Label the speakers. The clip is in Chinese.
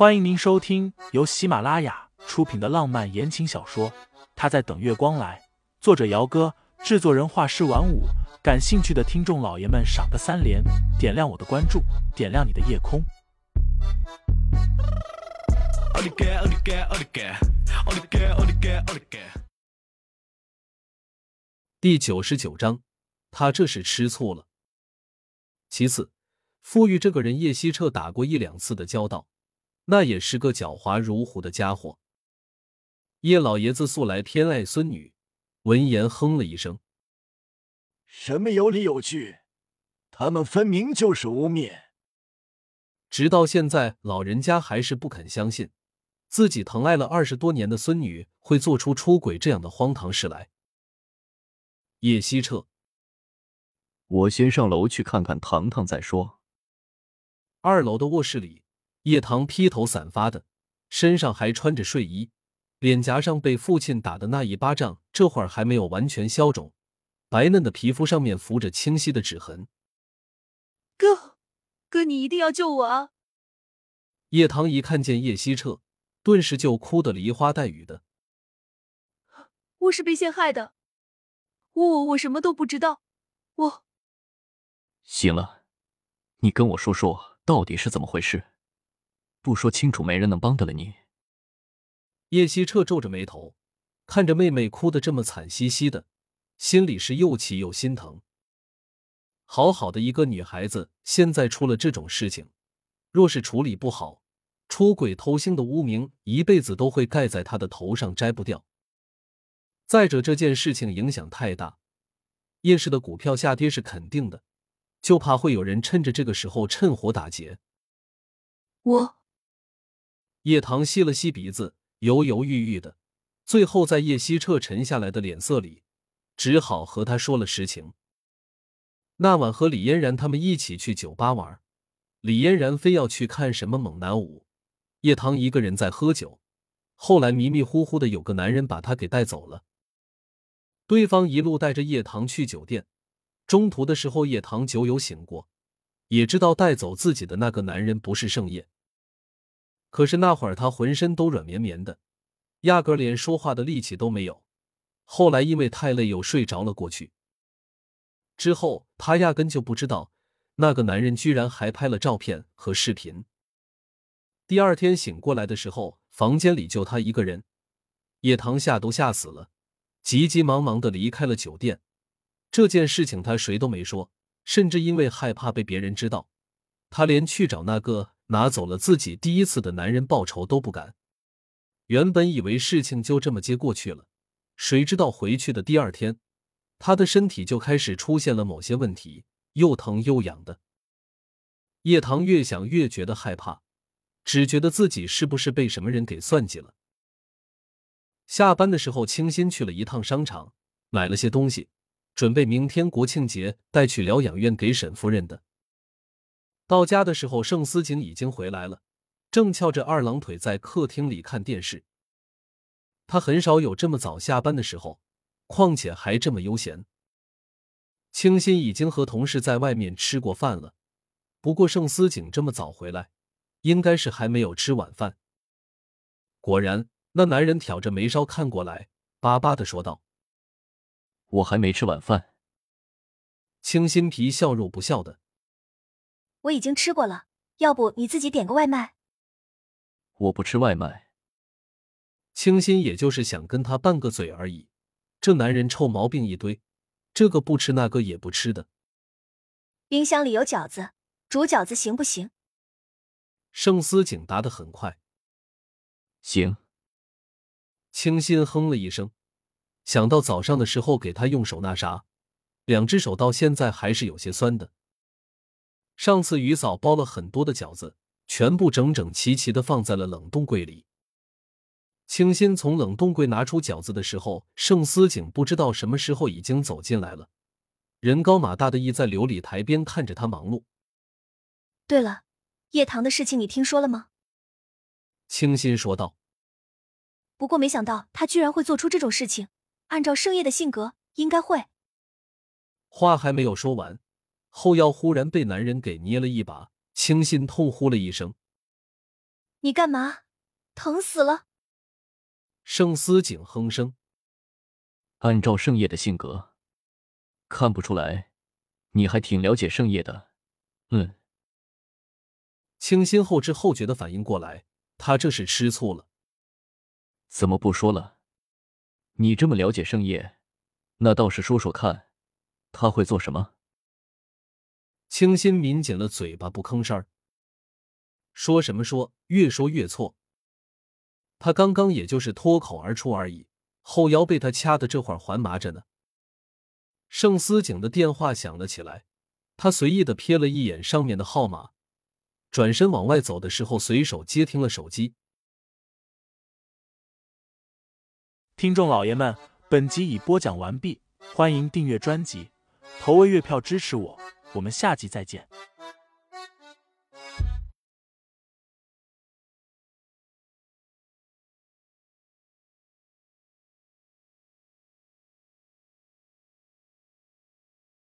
Speaker 1: 欢迎您收听由喜马拉雅出品的浪漫言情小说《他在等月光来》，作者：姚哥，制作人：画师晚舞。感兴趣的听众老爷们，赏个三连，点亮我的关注，点亮你的夜空。
Speaker 2: 第九十九章，他这是吃醋了。其次，傅玉这个人，叶希澈打过一两次的交道。那也是个狡猾如虎的家伙。叶老爷子素来偏爱孙女，闻言哼了一声：“
Speaker 3: 什么有理有据？他们分明就是污蔑。”
Speaker 2: 直到现在，老人家还是不肯相信自己疼爱了二十多年的孙女会做出出轨这样的荒唐事来。叶希澈，
Speaker 4: 我先上楼去看看糖糖再说。
Speaker 2: 二楼的卧室里。叶棠披头散发的，身上还穿着睡衣，脸颊上被父亲打的那一巴掌，这会儿还没有完全消肿，白嫩的皮肤上面浮着清晰的指痕。
Speaker 5: 哥，哥，你一定要救我啊！
Speaker 2: 叶棠一看见叶希澈，顿时就哭得梨花带雨的。
Speaker 5: 我是被陷害的，我我我什么都不知道，我。
Speaker 4: 行了，你跟我说说到底是怎么回事。不说清楚，没人能帮得了你。
Speaker 2: 叶希澈皱着眉头，看着妹妹哭得这么惨兮兮的，心里是又气又心疼。好好的一个女孩子，现在出了这种事情，若是处理不好，出轨偷腥的污名一辈子都会盖在她的头上，摘不掉。再者，这件事情影响太大，叶氏的股票下跌是肯定的，就怕会有人趁着这个时候趁火打劫。
Speaker 5: 我。
Speaker 2: 叶棠吸了吸鼻子，犹犹豫豫的，最后在叶希澈沉下来的脸色里，只好和他说了实情。那晚和李嫣然他们一起去酒吧玩，李嫣然非要去看什么猛男舞，叶棠一个人在喝酒。后来迷迷糊糊的有个男人把他给带走了。对方一路带着叶棠去酒店，中途的时候叶棠酒有醒过，也知道带走自己的那个男人不是盛夜。可是那会儿他浑身都软绵绵的，压根连说话的力气都没有。后来因为太累又睡着了过去。之后他压根就不知道那个男人居然还拍了照片和视频。第二天醒过来的时候，房间里就他一个人，叶棠吓都吓死了，急急忙忙的离开了酒店。这件事情他谁都没说，甚至因为害怕被别人知道，他连去找那个。拿走了自己第一次的男人报仇都不敢。原本以为事情就这么接过去了，谁知道回去的第二天，他的身体就开始出现了某些问题，又疼又痒的。叶棠越想越觉得害怕，只觉得自己是不是被什么人给算计了。下班的时候，清新去了一趟商场，买了些东西，准备明天国庆节带去疗养院给沈夫人的。到家的时候，盛思景已经回来了，正翘着二郎腿在客厅里看电视。他很少有这么早下班的时候，况且还这么悠闲。清新已经和同事在外面吃过饭了，不过盛思景这么早回来，应该是还没有吃晚饭。果然，那男人挑着眉梢看过来，巴巴的说道：“
Speaker 4: 我还没吃晚饭。”
Speaker 2: 清新皮笑肉不笑的。
Speaker 6: 我已经吃过了，要不你自己点个外卖？
Speaker 4: 我不吃外卖。
Speaker 2: 清新也就是想跟他拌个嘴而已。这男人臭毛病一堆，这个不吃那个也不吃的。
Speaker 6: 冰箱里有饺子，煮饺子行不行？
Speaker 2: 盛思景答得很快。
Speaker 4: 行。
Speaker 2: 清新哼了一声，想到早上的时候给他用手那啥，两只手到现在还是有些酸的。上次于嫂包了很多的饺子，全部整整齐齐的放在了冷冻柜里。清新从冷冻柜拿出饺子的时候，盛思景不知道什么时候已经走进来了，人高马大的倚在琉璃台边看着他忙碌。
Speaker 6: 对了，叶棠的事情你听说了吗？
Speaker 2: 清新说道。
Speaker 6: 不过没想到他居然会做出这种事情，按照盛夜的性格，应该会。
Speaker 2: 话还没有说完。后腰忽然被男人给捏了一把，清新痛呼了一声。
Speaker 6: 你干嘛？疼死了！
Speaker 2: 盛思景哼声。
Speaker 4: 按照盛夜的性格，看不出来，你还挺了解盛夜的。嗯。
Speaker 2: 清新后知后觉的反应过来，他这是吃醋了。
Speaker 4: 怎么不说了？你这么了解盛夜，那倒是说说看，他会做什么？
Speaker 2: 清新抿紧了嘴巴，不吭声儿。说什么说，越说越错。他刚刚也就是脱口而出而已，后腰被他掐的这会儿还麻着呢。盛思景的电话响了起来，他随意的瞥了一眼上面的号码。转身往外走的时候，随手接听了手机。
Speaker 1: 听众老爷们，本集已播讲完毕，欢迎订阅专辑，投喂月票支持我，我们下集再见。